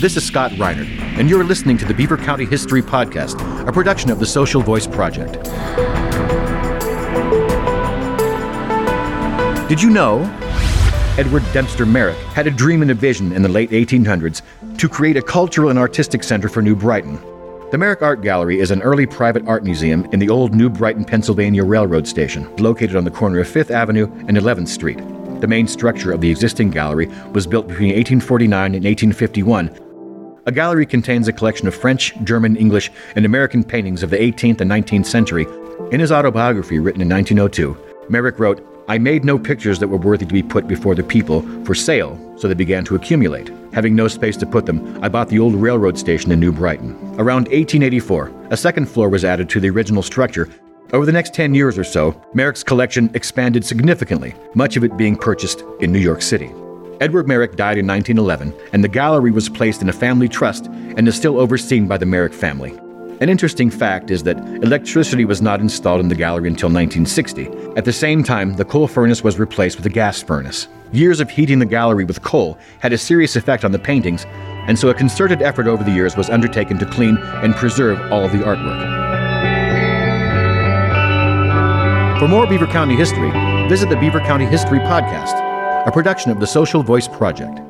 This is Scott Reiner, and you're listening to the Beaver County History Podcast, a production of the Social Voice Project. Did you know Edward Dempster Merrick had a dream and a vision in the late 1800s to create a cultural and artistic center for New Brighton? The Merrick Art Gallery is an early private art museum in the old New Brighton, Pennsylvania Railroad Station, located on the corner of 5th Avenue and 11th Street. The main structure of the existing gallery was built between 1849 and 1851. A gallery contains a collection of French, German, English, and American paintings of the 18th and 19th century. In his autobiography written in 1902, Merrick wrote, I made no pictures that were worthy to be put before the people for sale, so they began to accumulate. Having no space to put them, I bought the old railroad station in New Brighton. Around 1884, a second floor was added to the original structure. Over the next 10 years or so, Merrick's collection expanded significantly, much of it being purchased in New York City. Edward Merrick died in 1911, and the gallery was placed in a family trust and is still overseen by the Merrick family. An interesting fact is that electricity was not installed in the gallery until 1960. At the same time, the coal furnace was replaced with a gas furnace. Years of heating the gallery with coal had a serious effect on the paintings, and so a concerted effort over the years was undertaken to clean and preserve all of the artwork. For more Beaver County history, visit the Beaver County History Podcast, a production of the Social Voice Project.